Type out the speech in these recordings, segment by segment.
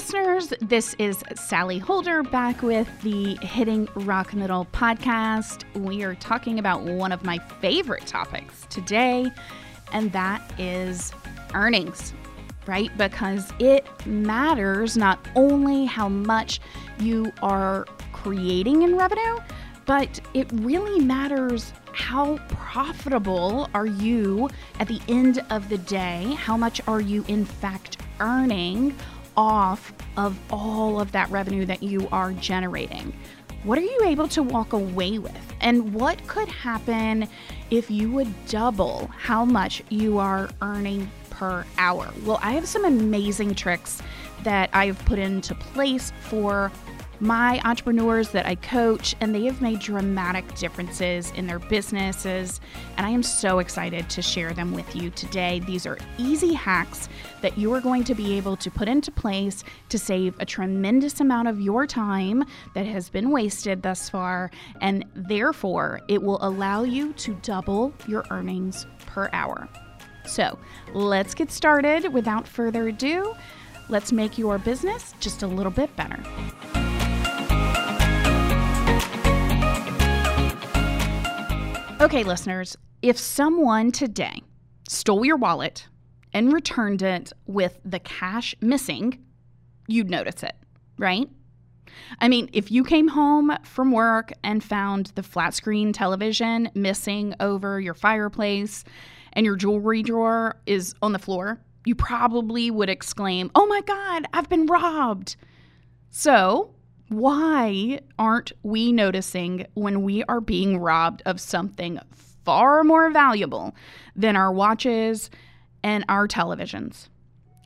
listeners. This is Sally Holder back with the Hitting Rock Middle podcast. We are talking about one of my favorite topics today, and that is earnings, right? Because it matters not only how much you are creating in revenue, but it really matters how profitable are you at the end of the day? How much are you, in fact, earning off of all of that revenue that you are generating? What are you able to walk away with? And what could happen if you would double how much you are earning per hour? Well, I have some amazing tricks that I've put into place for my entrepreneurs that I coach, and they have made dramatic differences in their businesses. And I am so excited to share them with you today. These are easy hacks that you are going to be able to put into place to save a tremendous amount of your time that has been wasted thus far. And therefore, it will allow you to double your earnings per hour. So let's get started. Without further ado, let's make your business just a little bit better. Okay, listeners, if someone today stole your wallet and returned it with the cash missing, you'd notice it, right? I mean, if you came home from work and found the flat screen television missing over your fireplace and your jewelry drawer is on the floor, you probably would exclaim, Oh my God, I've been robbed. So, why aren't we noticing when we are being robbed of something far more valuable than our watches and our televisions?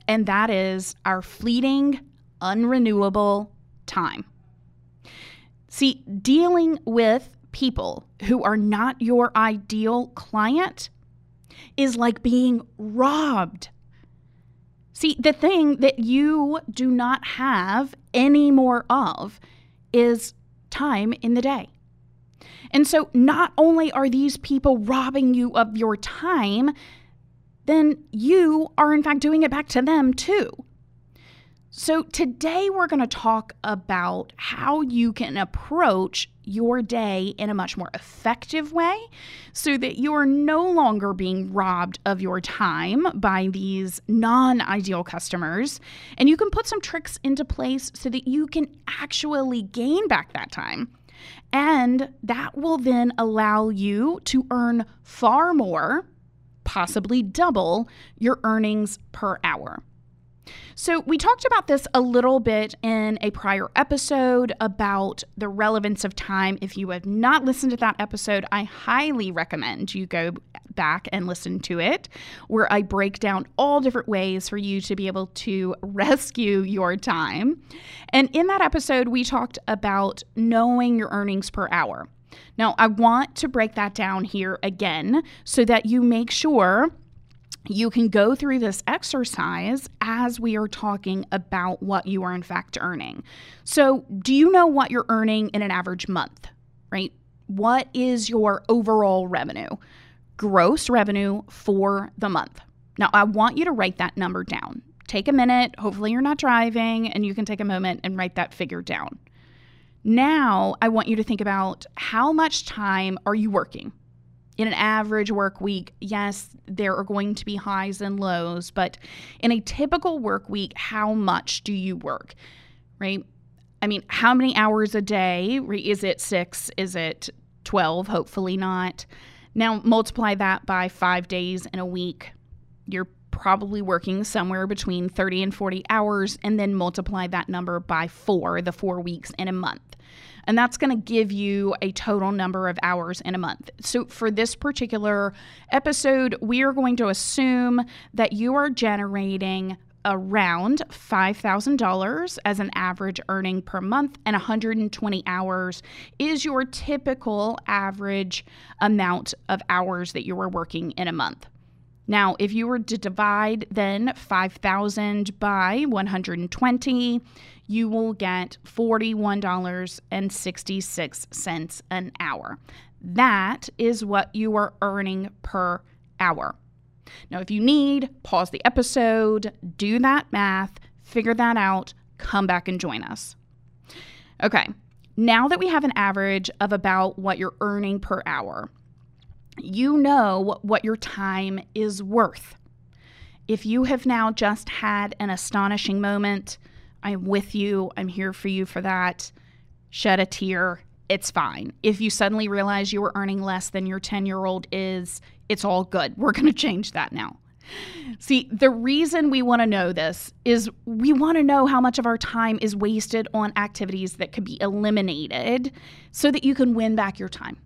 And that is our fleeting, unrenewable time. See, dealing with people who are not your ideal client is like being robbed See, the thing that you do not have any more of is time in the day. And so, not only are these people robbing you of your time, then you are in fact doing it back to them too. So, today we're going to talk about how you can approach your day in a much more effective way so that you are no longer being robbed of your time by these non ideal customers. And you can put some tricks into place so that you can actually gain back that time. And that will then allow you to earn far more, possibly double your earnings per hour. So, we talked about this a little bit in a prior episode about the relevance of time. If you have not listened to that episode, I highly recommend you go back and listen to it, where I break down all different ways for you to be able to rescue your time. And in that episode, we talked about knowing your earnings per hour. Now, I want to break that down here again so that you make sure you can go through this exercise as we are talking about what you are in fact earning. So, do you know what you're earning in an average month, right? What is your overall revenue? Gross revenue for the month. Now, I want you to write that number down. Take a minute. Hopefully, you're not driving and you can take a moment and write that figure down. Now, I want you to think about how much time are you working? In an average work week, yes, there are going to be highs and lows, but in a typical work week, how much do you work? Right? I mean, how many hours a day? Is it six? Is it 12? Hopefully not. Now, multiply that by five days in a week. You're probably working somewhere between 30 and 40 hours, and then multiply that number by four, the four weeks in a month and that's going to give you a total number of hours in a month. So, for this particular episode, we are going to assume that you are generating around $5,000 as an average earning per month, and 120 hours is your typical average amount of hours that you are working in a month. Now, if you were to divide then 5,000 by 120, you will get $41.66 an hour. That is what you are earning per hour. Now, if you need, pause the episode, do that math, figure that out, come back and join us. Okay, now that we have an average of about what you're earning per hour, you know what your time is worth. If you have now just had an astonishing moment, I'm with you, I'm here for you for that. Shed a tear, it's fine. If you suddenly realize you were earning less than your 10 year old is, it's all good. We're going to change that now. See, the reason we want to know this is we want to know how much of our time is wasted on activities that could be eliminated so that you can win back your time,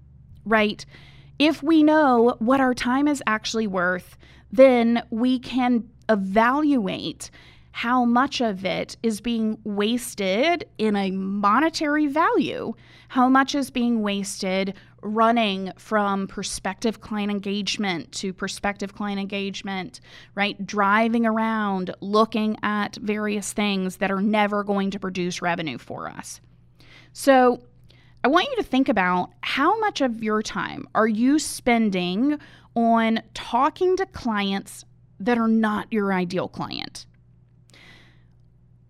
right? If we know what our time is actually worth, then we can evaluate how much of it is being wasted in a monetary value, how much is being wasted running from prospective client engagement to prospective client engagement, right? Driving around, looking at various things that are never going to produce revenue for us. So, I want you to think about how much of your time are you spending on talking to clients that are not your ideal client?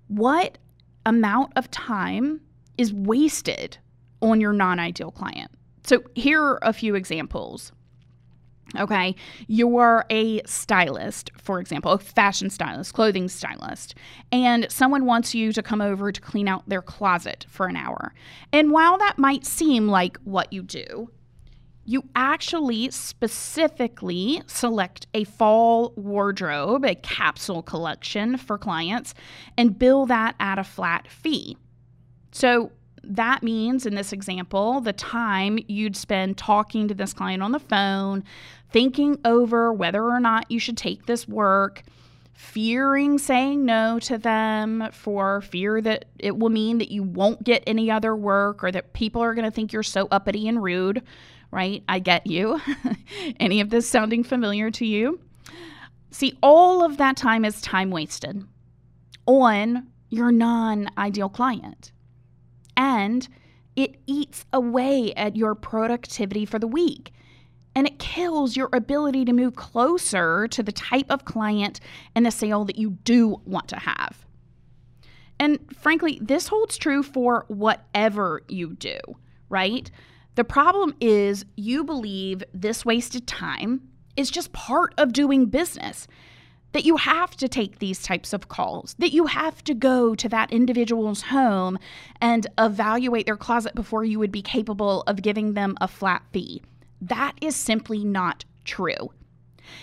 What amount of time is wasted on your non ideal client. So, here are a few examples. Okay, you're a stylist, for example, a fashion stylist, clothing stylist, and someone wants you to come over to clean out their closet for an hour. And while that might seem like what you do, you actually specifically select a fall wardrobe, a capsule collection for clients, and bill that at a flat fee. So that means, in this example, the time you'd spend talking to this client on the phone, thinking over whether or not you should take this work, fearing saying no to them for fear that it will mean that you won't get any other work or that people are going to think you're so uppity and rude right? I get you. Any of this sounding familiar to you? See, all of that time is time wasted on your non ideal client. And it eats away at your productivity for the week. And it kills your ability to move closer to the type of client and the sale that you do want to have. And frankly, this holds true for whatever you do, right? The problem is you believe this wasted time is just part of doing business. That you have to take these types of calls, that you have to go to that individual's home and evaluate their closet before you would be capable of giving them a flat fee. That is simply not true.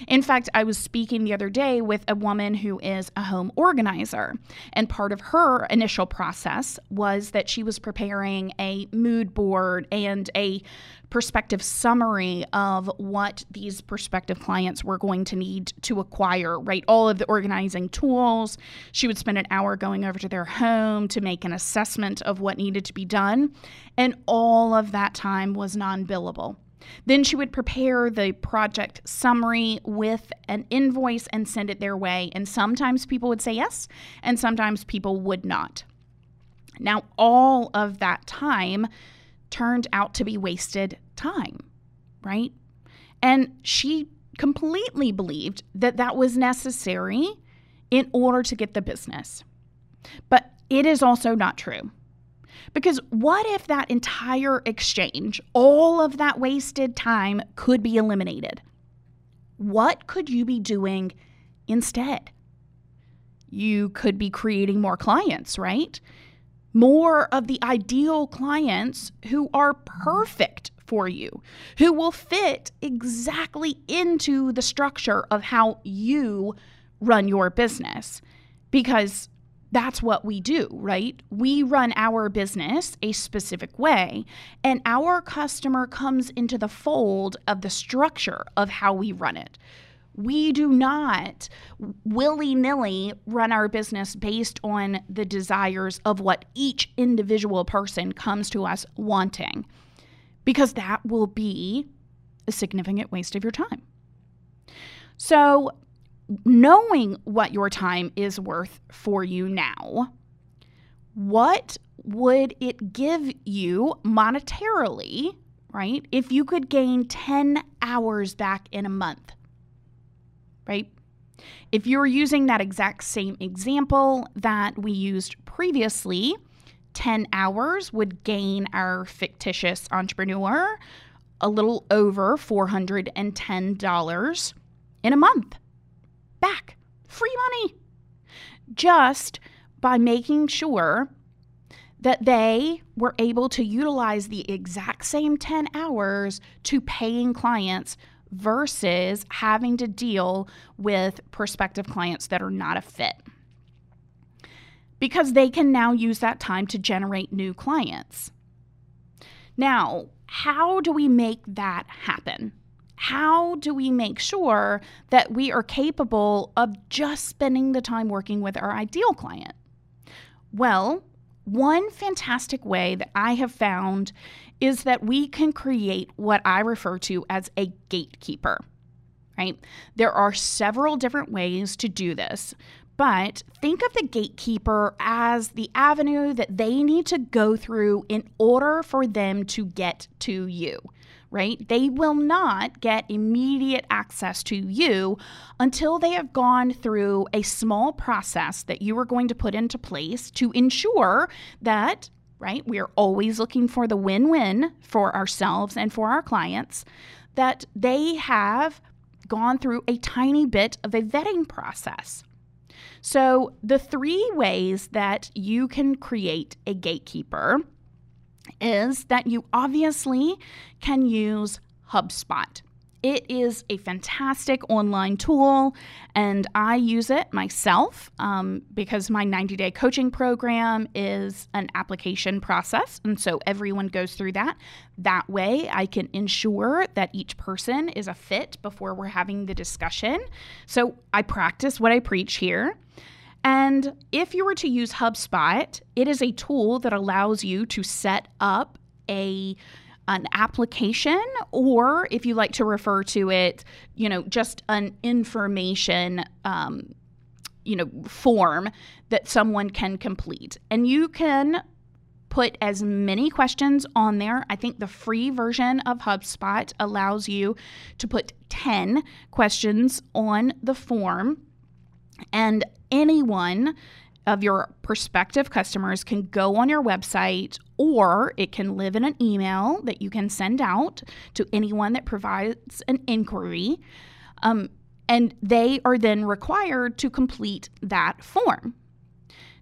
In fact, I was speaking the other day with a woman who is a home organizer, and part of her initial process was that she was preparing a mood board and a perspective summary of what these prospective clients were going to need to acquire, right? All of the organizing tools. She would spend an hour going over to their home to make an assessment of what needed to be done, and all of that time was non billable. Then she would prepare the project summary with an invoice and send it their way. And sometimes people would say yes, and sometimes people would not. Now, all of that time turned out to be wasted time, right? And she completely believed that that was necessary in order to get the business. But it is also not true. Because what if that entire exchange, all of that wasted time, could be eliminated? What could you be doing instead? You could be creating more clients, right? More of the ideal clients who are perfect for you, who will fit exactly into the structure of how you run your business. Because that's what we do, right? We run our business a specific way, and our customer comes into the fold of the structure of how we run it. We do not willy nilly run our business based on the desires of what each individual person comes to us wanting, because that will be a significant waste of your time. So, knowing what your time is worth for you now, what would it give you monetarily, right? If you could gain 10 hours back in a month, right? If you're using that exact same example that we used previously, 10 hours would gain our fictitious entrepreneur a little over $410 in a month. Back. Free money. Just by making sure that they were able to utilize the exact same 10 hours to paying clients versus having to deal with prospective clients that are not a fit. Because they can now use that time to generate new clients. Now, how do we make that happen? How do we make sure that we are capable of just spending the time working with our ideal client? Well, one fantastic way that I have found is that we can create what I refer to as a gatekeeper, right? There are several different ways to do this, but think of the gatekeeper as the avenue that they need to go through in order for them to get to you right? They will not get immediate access to you until they have gone through a small process that you are going to put into place to ensure that, right, we are always looking for the win win for ourselves and for our clients, that they have gone through a tiny bit of a vetting process. So, the three ways that you can create a gatekeeper is that you obviously can use HubSpot. It is a fantastic online tool, and I use it myself um, because my 90 day coaching program is an application process. And so everyone goes through that. That way, I can ensure that each person is a fit before we're having the discussion. So I practice what I preach here. And if you were to use HubSpot, it is a tool that allows you to set up a an application or if you like to refer to it, you know, just an information um, you know, form that someone can complete. And you can put as many questions on there. I think the free version of HubSpot allows you to put 10 questions on the form. And anyone of your prospective customers can go on your website or it can live in an email that you can send out to anyone that provides an inquiry. Um, and they are then required to complete that form.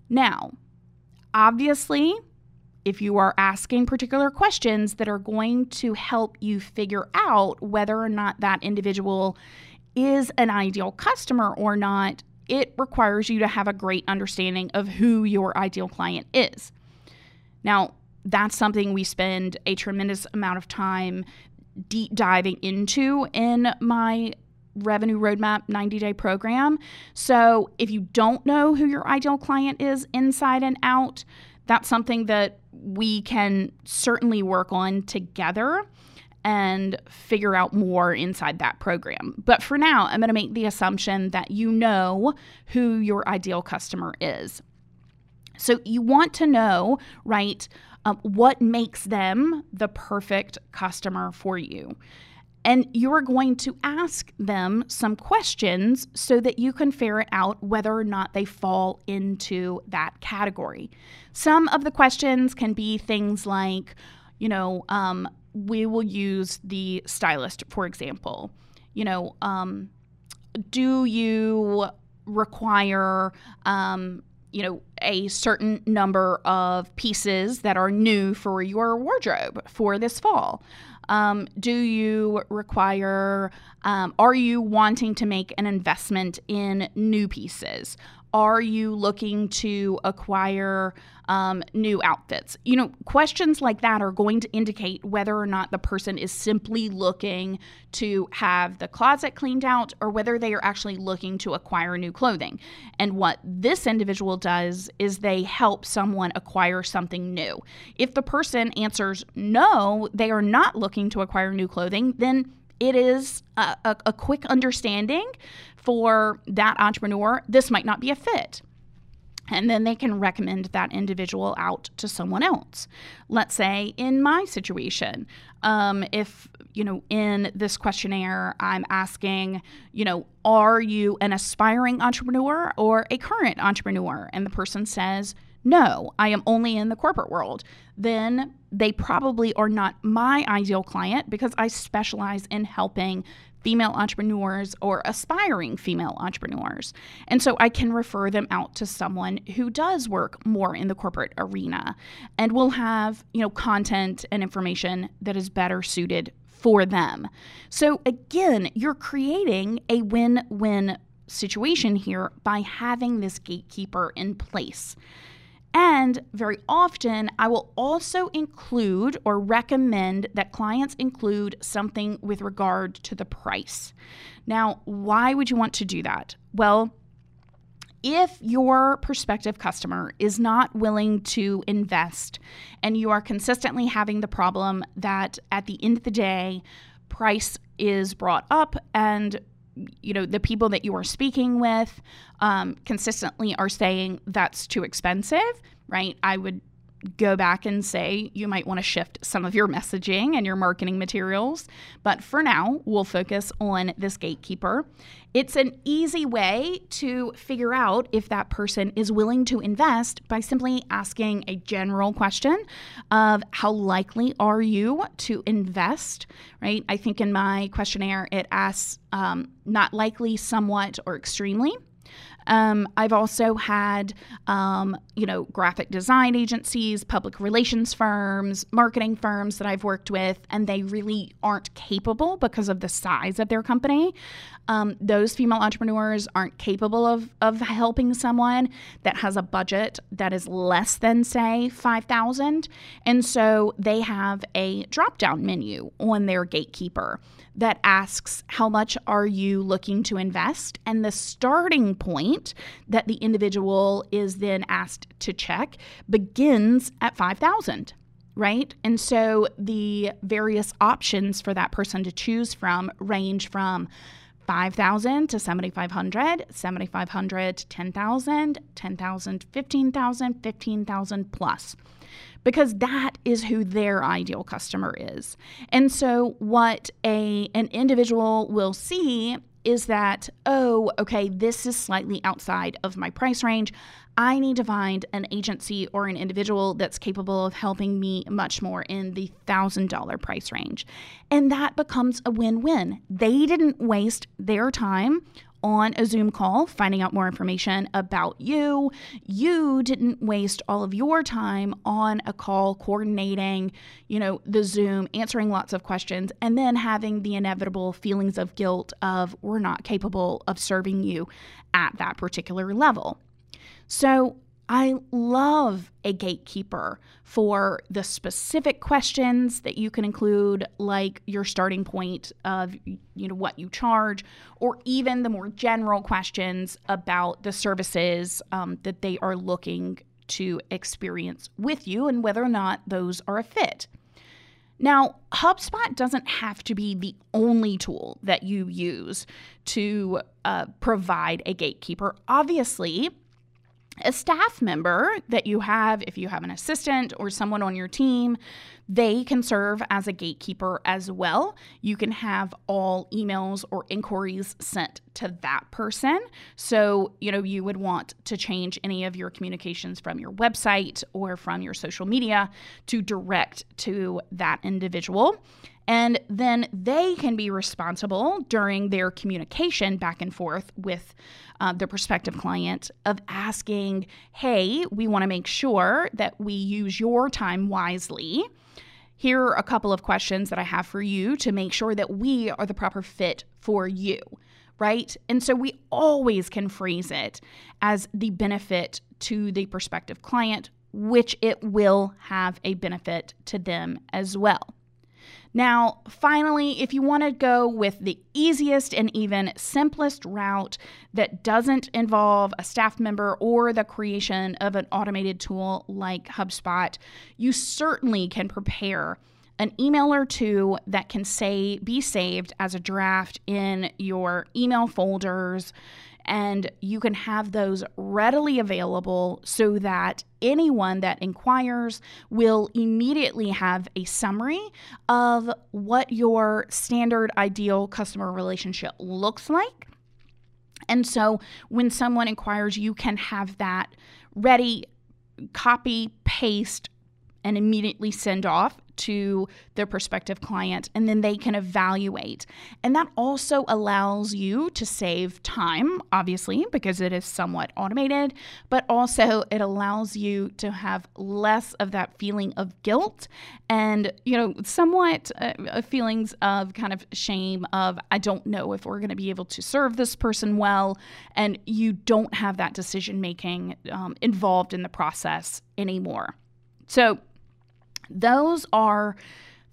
Now, obviously, if you are asking particular questions that are going to help you figure out whether or not that individual is an ideal customer or not, it requires you to have a great understanding of who your ideal client is. Now, that's something we spend a tremendous amount of time deep diving into in my revenue roadmap 90 day program. So, if you don't know who your ideal client is inside and out, that's something that we can certainly work on together and figure out more inside that program. But for now, I'm going to make the assumption that you know who your ideal customer is. So you want to know, right, um, what makes them the perfect customer for you. And you're going to ask them some questions so that you can ferret out whether or not they fall into that category. Some of the questions can be things like, you know, um, we will use the stylist, for example. You know, um, do you require, um, you know, a certain number of pieces that are new for your wardrobe for this fall? Um, do you require, um, are you wanting to make an investment in new pieces? Are you looking to acquire um, new outfits? You know, questions like that are going to indicate whether or not the person is simply looking to have the closet cleaned out or whether they are actually looking to acquire new clothing. And what this individual does is they help someone acquire something new. If the person answers no, they are not looking to acquire new clothing, then it is a, a, a quick understanding for that entrepreneur, this might not be a fit. And then they can recommend that individual out to someone else. Let's say in my situation, um, if you know, in this questionnaire, I'm asking, you know, are you an aspiring entrepreneur or a current entrepreneur? And the person says, no, I am only in the corporate world. Then they probably are not my ideal client because I specialize in helping female entrepreneurs or aspiring female entrepreneurs. And so I can refer them out to someone who does work more in the corporate arena and will have, you know, content and information that is better suited for them. So again, you're creating a win-win situation here by having this gatekeeper in place. And very often, I will also include or recommend that clients include something with regard to the price. Now, why would you want to do that? Well, if your prospective customer is not willing to invest and you are consistently having the problem that at the end of the day, price is brought up and you know the people that you are speaking with um, consistently are saying that's too expensive right? I would go back and say you might want to shift some of your messaging and your marketing materials. But for now, we'll focus on this gatekeeper. It's an easy way to figure out if that person is willing to invest by simply asking a general question of how likely are you to invest, right? I think in my questionnaire, it asks um, not likely, somewhat, or extremely. Um, I've also had, um, you know, graphic design agencies, public relations firms, marketing firms that I've worked with, and they really aren't capable because of the size of their company. Um, those female entrepreneurs aren't capable of, of helping someone that has a budget that is less than, say, 5000 And so they have a drop down menu on their gatekeeper that asks, How much are you looking to invest? And the starting point that the individual is then asked to check begins at 5000 right? And so the various options for that person to choose from range from 5,000 to 7,500, 7,500 to 10,000, 10,000 15,000, 15,000 plus. Because that is who their ideal customer is. And so what a an individual will see is that, oh, okay, this is slightly outside of my price range. I need to find an agency or an individual that's capable of helping me much more in the $1,000 price range. And that becomes a win win. They didn't waste their time on a Zoom call finding out more information about you. You didn't waste all of your time on a call coordinating, you know, the Zoom, answering lots of questions, and then having the inevitable feelings of guilt of we're not capable of serving you at that particular level. So I love a gatekeeper for the specific questions that you can include, like your starting point of you know what you charge, or even the more general questions about the services um, that they are looking to experience with you and whether or not those are a fit. Now, HubSpot doesn't have to be the only tool that you use to uh, provide a gatekeeper. Obviously, a staff member that you have, if you have an assistant or someone on your team, they can serve as a gatekeeper as well. You can have all emails or inquiries sent to that person. So, you know, you would want to change any of your communications from your website or from your social media to direct to that individual. And then they can be responsible during their communication back and forth with uh, the prospective client of asking, hey, we want to make sure that we use your time wisely. Here are a couple of questions that I have for you to make sure that we are the proper fit for you, right? And so we always can phrase it as the benefit to the prospective client, which it will have a benefit to them as well. Now, finally, if you want to go with the easiest and even simplest route that doesn't involve a staff member or the creation of an automated tool like HubSpot, you certainly can prepare an email or two that can say be saved as a draft in your email folders and you can have those readily available so that anyone that inquires will immediately have a summary of what your standard ideal customer relationship looks like. And so when someone inquires, you can have that ready, copy, paste, and immediately send off to their prospective client and then they can evaluate. And that also allows you to save time, obviously, because it is somewhat automated, but also it allows you to have less of that feeling of guilt and, you know, somewhat uh, feelings of kind of shame of, I don't know if we're going to be able to serve this person well. And you don't have that decision making um, involved in the process anymore. So, those are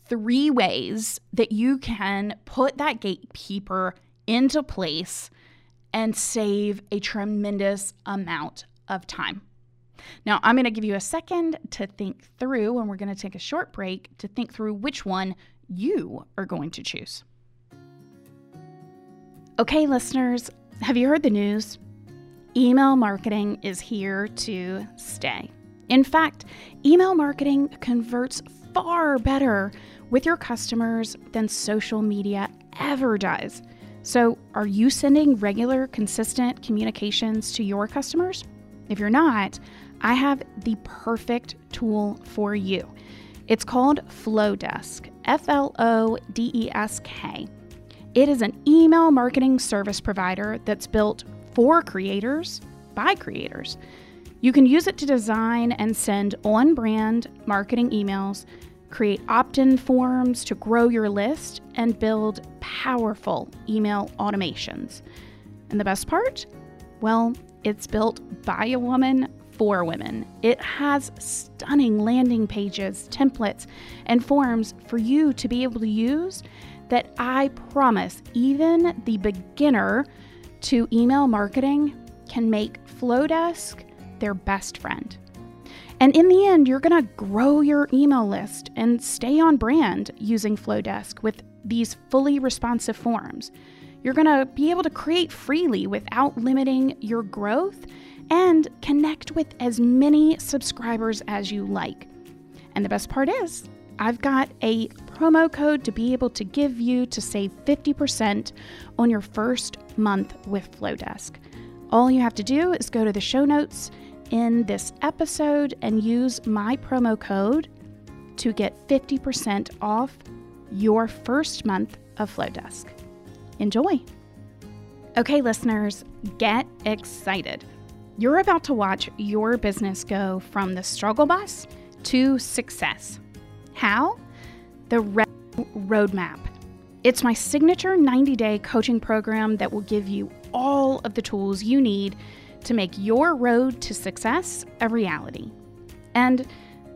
three ways that you can put that gatekeeper into place and save a tremendous amount of time. Now, I'm going to give you a second to think through, and we're going to take a short break to think through which one you are going to choose. Okay, listeners, have you heard the news? Email marketing is here to stay. In fact, email marketing converts far better with your customers than social media ever does. So, are you sending regular, consistent communications to your customers? If you're not, I have the perfect tool for you. It's called Flodesk, F L O D E S K. It is an email marketing service provider that's built for creators by creators. You can use it to design and send on brand marketing emails, create opt in forms to grow your list, and build powerful email automations. And the best part? Well, it's built by a woman for women. It has stunning landing pages, templates, and forms for you to be able to use that I promise even the beginner to email marketing can make Flodesk their best friend. And in the end, you're going to grow your email list and stay on brand using Flodesk with these fully responsive forms. You're going to be able to create freely without limiting your growth and connect with as many subscribers as you like. And the best part is, I've got a promo code to be able to give you to save 50% on your first month with Flodesk. All you have to do is go to the show notes in this episode and use my promo code to get 50% off your first month of Flodesk. Enjoy! Okay, listeners, get excited. You're about to watch your business go from the struggle bus to success. How? The Red Roadmap. It's my signature 90 day coaching program that will give you all of the tools you need to make your road to success a reality. And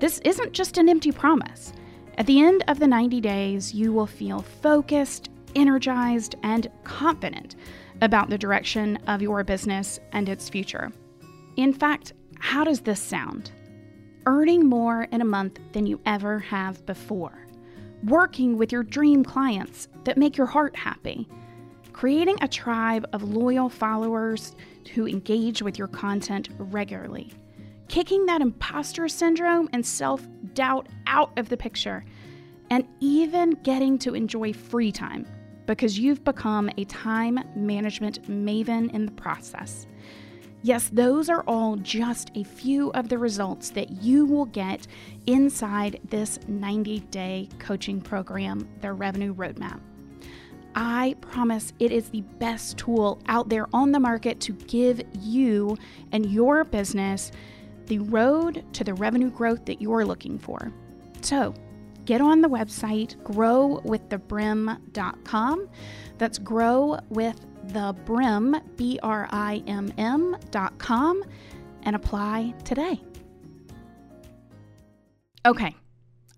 this isn't just an empty promise. At the end of the 90 days, you will feel focused, energized, and confident about the direction of your business and its future. In fact, how does this sound? Earning more in a month than you ever have before, working with your dream clients that make your heart happy creating a tribe of loyal followers who engage with your content regularly, kicking that imposter syndrome and self doubt out of the picture, and even getting to enjoy free time because you've become a time management maven in the process. Yes, those are all just a few of the results that you will get inside this 90 day coaching program, the Revenue Roadmap. I promise it is the best tool out there on the market to give you and your business the road to the revenue growth that you're looking for. So, get on the website growwiththebrim.com. That's grow with the brim, B R I M M.com, and apply today. Okay,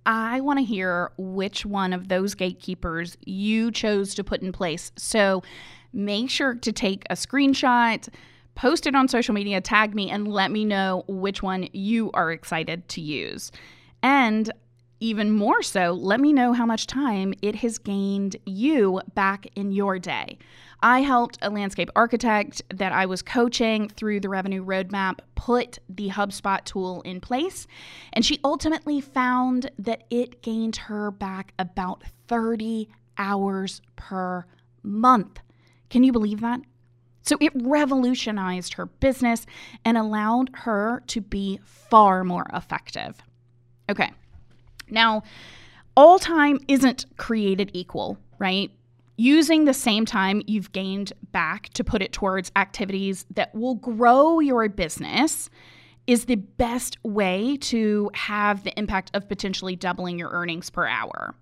I want to hear which one of those gatekeepers you chose to put in place. So make sure to take a screenshot, post it on social media, tag me, and let me know which one you are excited to use. And even more so, let me know how much time it has gained you back in your day. I helped a landscape architect that I was coaching through the revenue roadmap put the HubSpot tool in place, and she ultimately found that it gained her back about 30 hours per month. Can you believe that? So it revolutionized her business and allowed her to be far more effective. Okay. Now, all time isn't created equal, right? Using the same time you've gained back to put it towards activities that will grow your business is the best way to have the impact of potentially doubling your earnings per hour.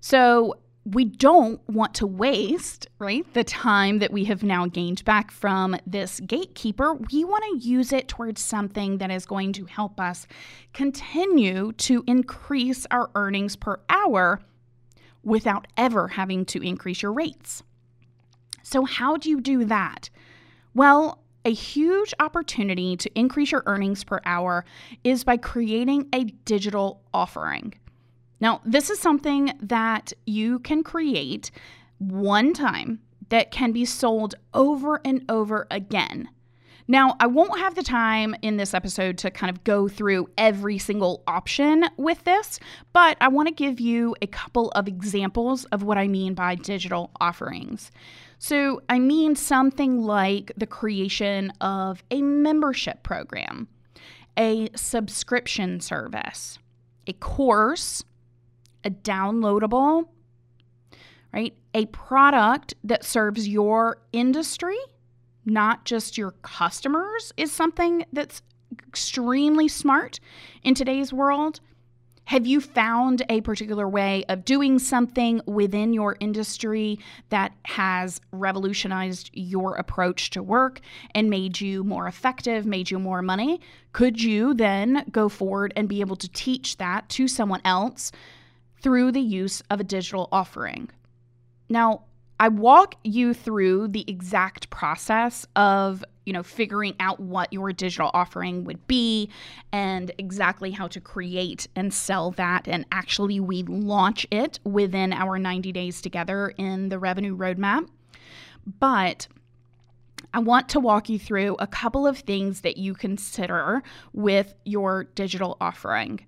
So, we don't want to waste, right, the time that we have now gained back from this gatekeeper. We want to use it towards something that is going to help us continue to increase our earnings per hour without ever having to increase your rates. So, how do you do that? Well, a huge opportunity to increase your earnings per hour is by creating a digital offering. Now, this is something that you can create one time that can be sold over and over again. Now, I won't have the time in this episode to kind of go through every single option with this, but I want to give you a couple of examples of what I mean by digital offerings. So, I mean something like the creation of a membership program, a subscription service, a course, a downloadable, right? A product that serves your industry, not just your customers, is something that's extremely smart in today's world. Have you found a particular way of doing something within your industry that has revolutionized your approach to work and made you more effective, made you more money? Could you then go forward and be able to teach that to someone else through the use of a digital offering. Now, I walk you through the exact process of, you know, figuring out what your digital offering would be and exactly how to create and sell that and actually we launch it within our 90 days together in the revenue roadmap. But I want to walk you through a couple of things that you consider with your digital offering.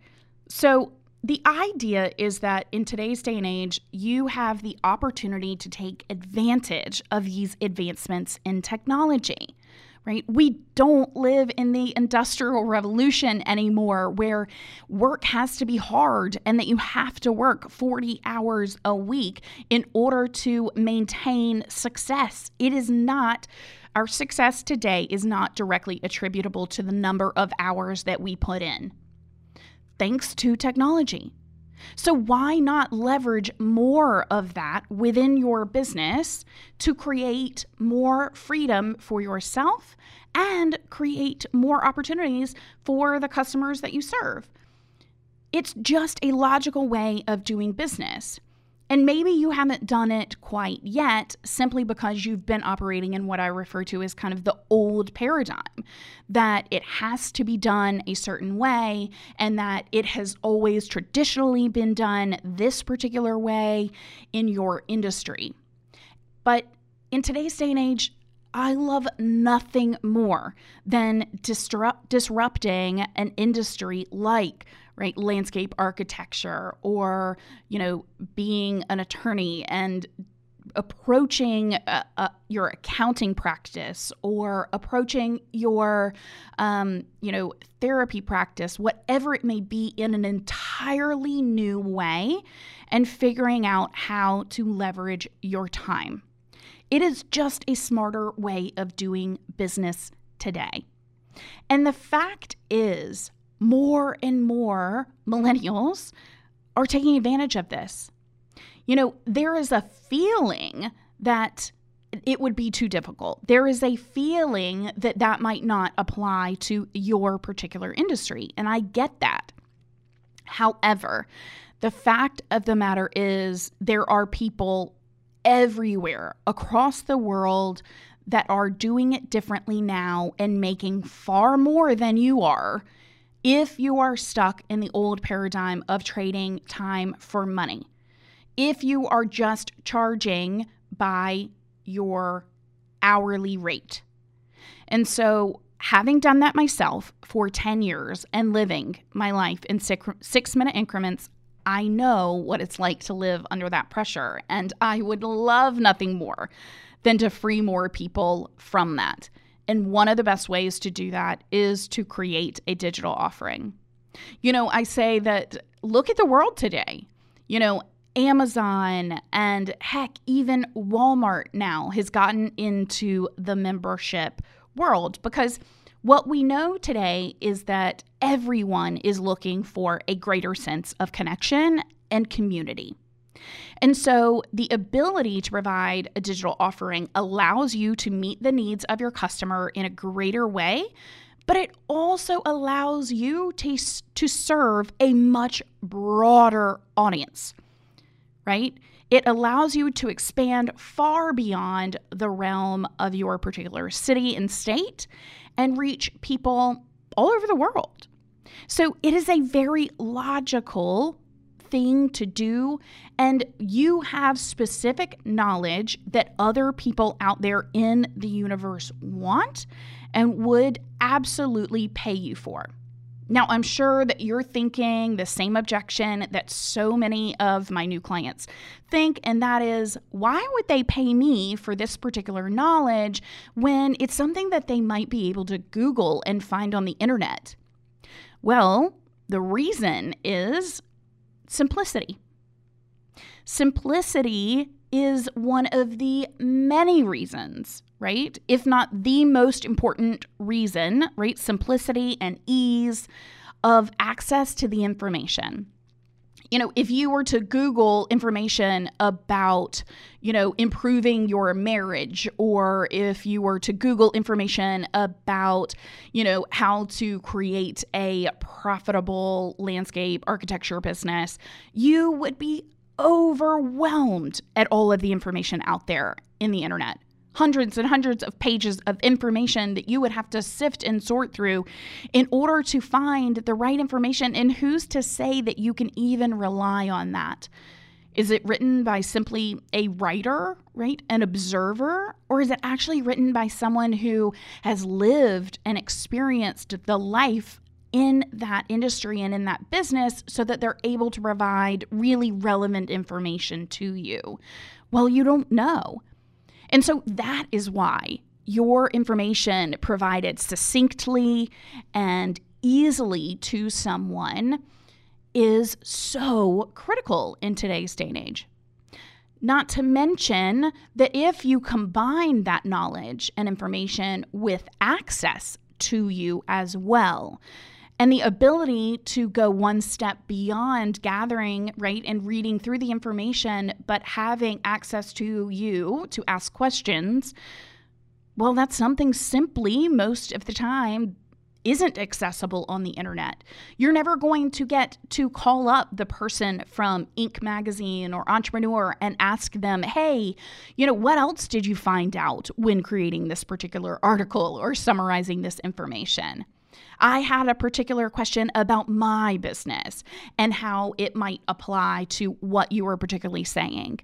So, the idea is that in today's day and age, you have the opportunity to take advantage of these advancements in technology. Right? We don't live in the industrial revolution anymore where work has to be hard and that you have to work 40 hours a week in order to maintain success. It is not our success today is not directly attributable to the number of hours that we put in thanks to technology. So, why not leverage more of that within your business to create more freedom for yourself and create more opportunities for the customers that you serve? It's just a logical way of doing business. And maybe you haven't done it quite yet simply because you've been operating in what I refer to as kind of the old paradigm that it has to be done a certain way and that it has always traditionally been done this particular way in your industry. But in today's day and age, I love nothing more than disrupt, disrupting an industry like right landscape architecture or you know being an attorney and approaching uh, uh, your accounting practice or approaching your um, you know therapy practice whatever it may be in an entirely new way and figuring out how to leverage your time. It is just a smarter way of doing business today. And the fact is more and more millennials are taking advantage of this. You know, there is a feeling that it would be too difficult. There is a feeling that that might not apply to your particular industry, and I get that. However, the fact of the matter is, there are people everywhere across the world that are doing it differently now and making far more than you are If you are stuck in the old paradigm of trading time for money, if you are just charging by your hourly rate. And so, having done that myself for 10 years and living my life in six, six minute increments, I know what it's like to live under that pressure. And I would love nothing more than to free more people from that. And one of the best ways to do that is to create a digital offering. You know, I say that look at the world today. You know, Amazon and heck, even Walmart now has gotten into the membership world because what we know today is that everyone is looking for a greater sense of connection and community. And so the ability to provide a digital offering allows you to meet the needs of your customer in a greater way, but it also allows you to, to serve a much broader audience, right? It allows you to expand far beyond the realm of your particular city and state and reach people all over the world. So it is a very logical thing to do, and you have specific knowledge that other people out there in the universe want and would absolutely pay you for. Now, I'm sure that you're thinking the same objection that so many of my new clients think, and that is why would they pay me for this particular knowledge when it's something that they might be able to Google and find on the internet? Well, the reason is simplicity. Simplicity is one of the many reasons, right? If not the most important reason, right? Simplicity and ease of access to the information. You know, if you were to Google information about, you know, improving your marriage, or if you were to Google information about, you know, how to create a profitable landscape architecture business, you would be overwhelmed at all of the information out there in the internet. Hundreds and hundreds of pages of information that you would have to sift and sort through in order to find the right information. And who's to say that you can even rely on that? Is it written by simply a writer, right? An observer? Or is it actually written by someone who has lived and experienced the life in that industry and in that business so that they're able to provide really relevant information to you. Well, you don't know. And so that is why your information provided succinctly and easily to someone is so critical in today's day and age. Not to mention that if you combine that knowledge and information with access to you as well, and the ability to go one step beyond gathering, right, and reading through the information, but having access to you to ask questions. Well, that's something simply most of the time isn't accessible on the internet. You're never going to get to call up the person from Inc. magazine or Entrepreneur and ask them, hey, you know, what else did you find out when creating this particular article or summarizing this information? I had a particular question about my business and how it might apply to what you were particularly saying.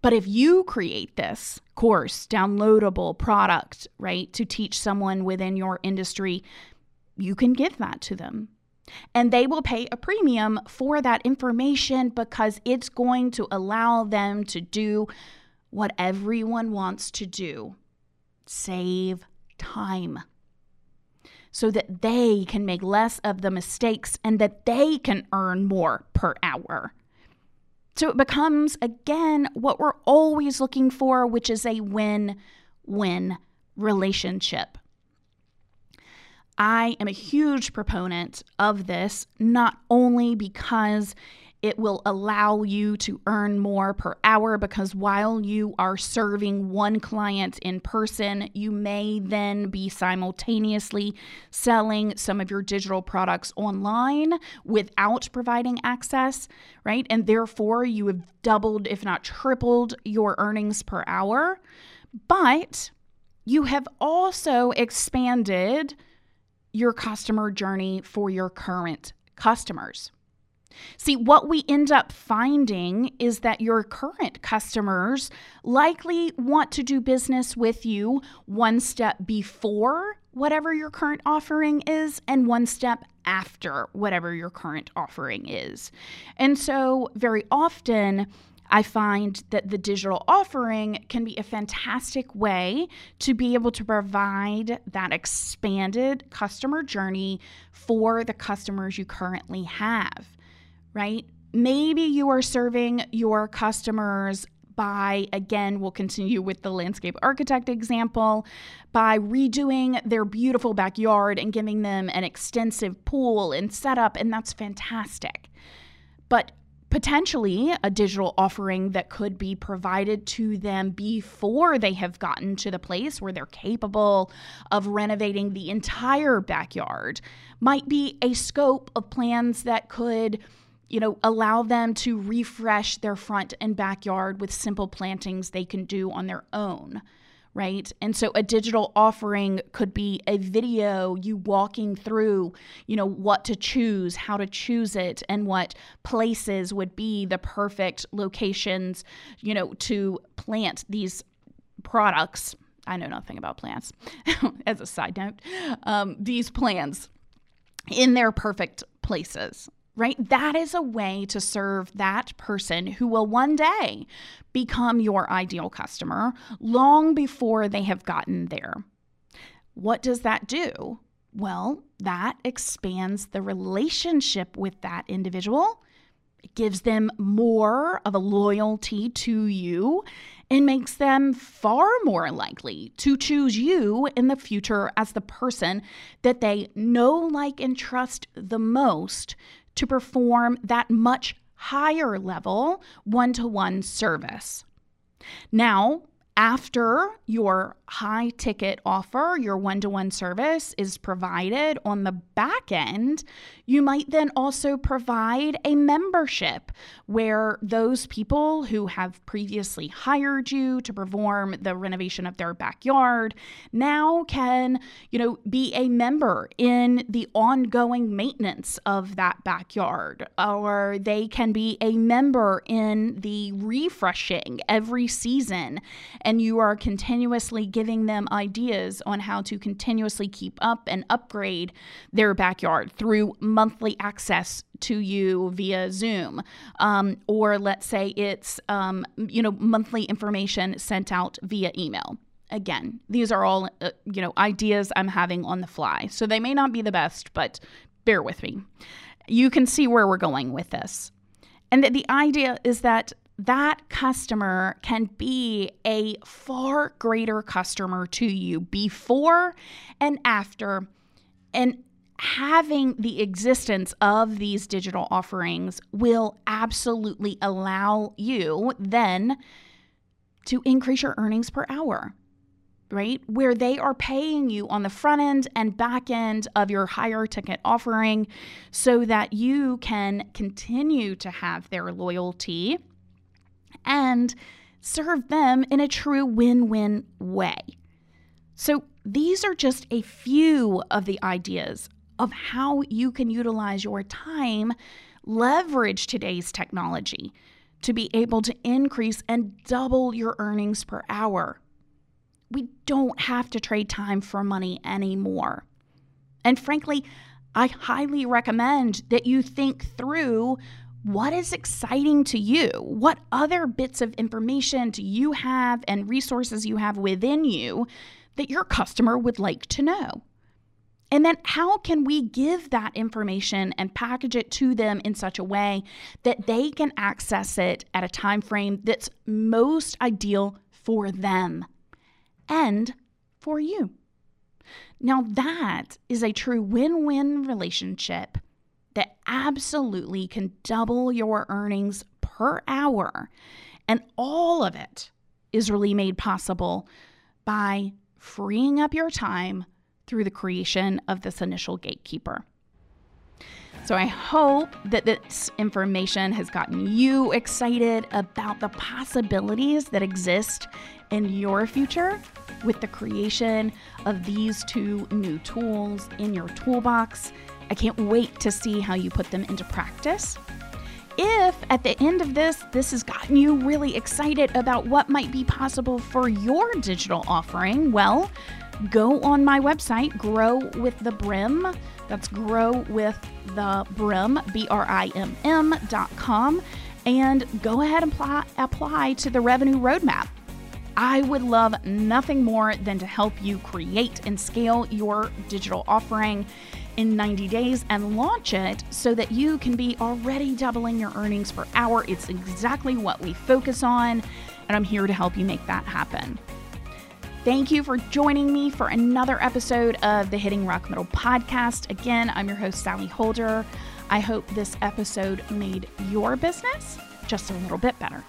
But if you create this course, downloadable product, right, to teach someone within your industry, you can give that to them. And they will pay a premium for that information because it's going to allow them to do what everyone wants to do save time so that they can make less of the mistakes and that they can earn more per hour. So it becomes, again, what we're always looking for, which is a win win relationship. I am a huge proponent of this, not only because it will allow you to earn more per hour because while you are serving one client in person, you may then be simultaneously selling some of your digital products online without providing access, right? And therefore, you have doubled, if not tripled, your earnings per hour. But you have also expanded your customer journey for your current customers. See, what we end up finding is that your current customers likely want to do business with you one step before whatever your current offering is and one step after whatever your current offering is. And so, very often, I find that the digital offering can be a fantastic way to be able to provide that expanded customer journey for the customers you currently have, right? Maybe you are serving your customers by, again, we'll continue with the landscape architect example, by redoing their beautiful backyard and giving them an extensive pool and setup, and that's fantastic. But potentially a digital offering that could be provided to them before they have gotten to the place where they're capable of renovating the entire backyard might be a scope of plans that could you know allow them to refresh their front and backyard with simple plantings they can do on their own right? And so a digital offering could be a video you walking through, you know, what to choose, how to choose it, and what places would be the perfect locations, you know, to plant these products. I know nothing about plants, as a side note. Um, these plants in their perfect places right? That is a way to serve that person who will one day become your ideal customer long before they have gotten there. What does that do? Well, that expands the relationship with that individual. It gives them more of a loyalty to you and makes them far more likely to choose you in the future as the person that they know, like, and trust the most to perform that much higher level one to one service. Now, after your high ticket offer, your one to one service is provided on the back end, you might then also provide a membership where those people who have previously hired you to perform the renovation of their backyard now can, you know, be a member in the ongoing maintenance of that backyard, or they can be a member in the refreshing every season and you are continuously giving them ideas on how to continuously keep up and upgrade their backyard through monthly access to you via Zoom, um, or let's say it's um, you know monthly information sent out via email. Again, these are all uh, you know ideas I'm having on the fly, so they may not be the best, but bear with me. You can see where we're going with this. And that the idea is that that customer can be a far greater customer to you before and after. And having the existence of these digital offerings will absolutely allow you then to increase your earnings per hour right? Where they are paying you on the front end and back end of your higher ticket offering so that you can continue to have their loyalty and serve them in a true win win way. So, these are just a few of the ideas of how you can utilize your time, leverage today's technology to be able to increase and double your earnings per hour. We don't have to trade time for money anymore. And frankly, I highly recommend that you think through what is exciting to you? What other bits of information do you have and resources you have within you that your customer would like to know? And then how can we give that information and package it to them in such a way that they can access it at a time frame that's most ideal for them and for you? Now that is a true win-win relationship that absolutely can double your earnings per hour. And all of it is really made possible by freeing up your time through the creation of this initial gatekeeper. So I hope that this information has gotten you excited about the possibilities that exist in your future with the creation of these two new tools in your toolbox. I can't wait to see how you put them into practice. If at the end of this, this has gotten you really excited about what might be possible for your digital offering, well, go on my website, Grow with the Brimm. That's Grow with the Brimm, B R I M M dot com, and go ahead and apply, apply to the revenue roadmap. I would love nothing more than to help you create and scale your digital offering in 90 days and launch it so that you can be already doubling your earnings per hour. It's exactly what we focus on, and I'm here to help you make that happen. Thank you for joining me for another episode of the Hitting Rock Middle podcast. Again, I'm your host, Sally Holder. I hope this episode made your business just a little bit better.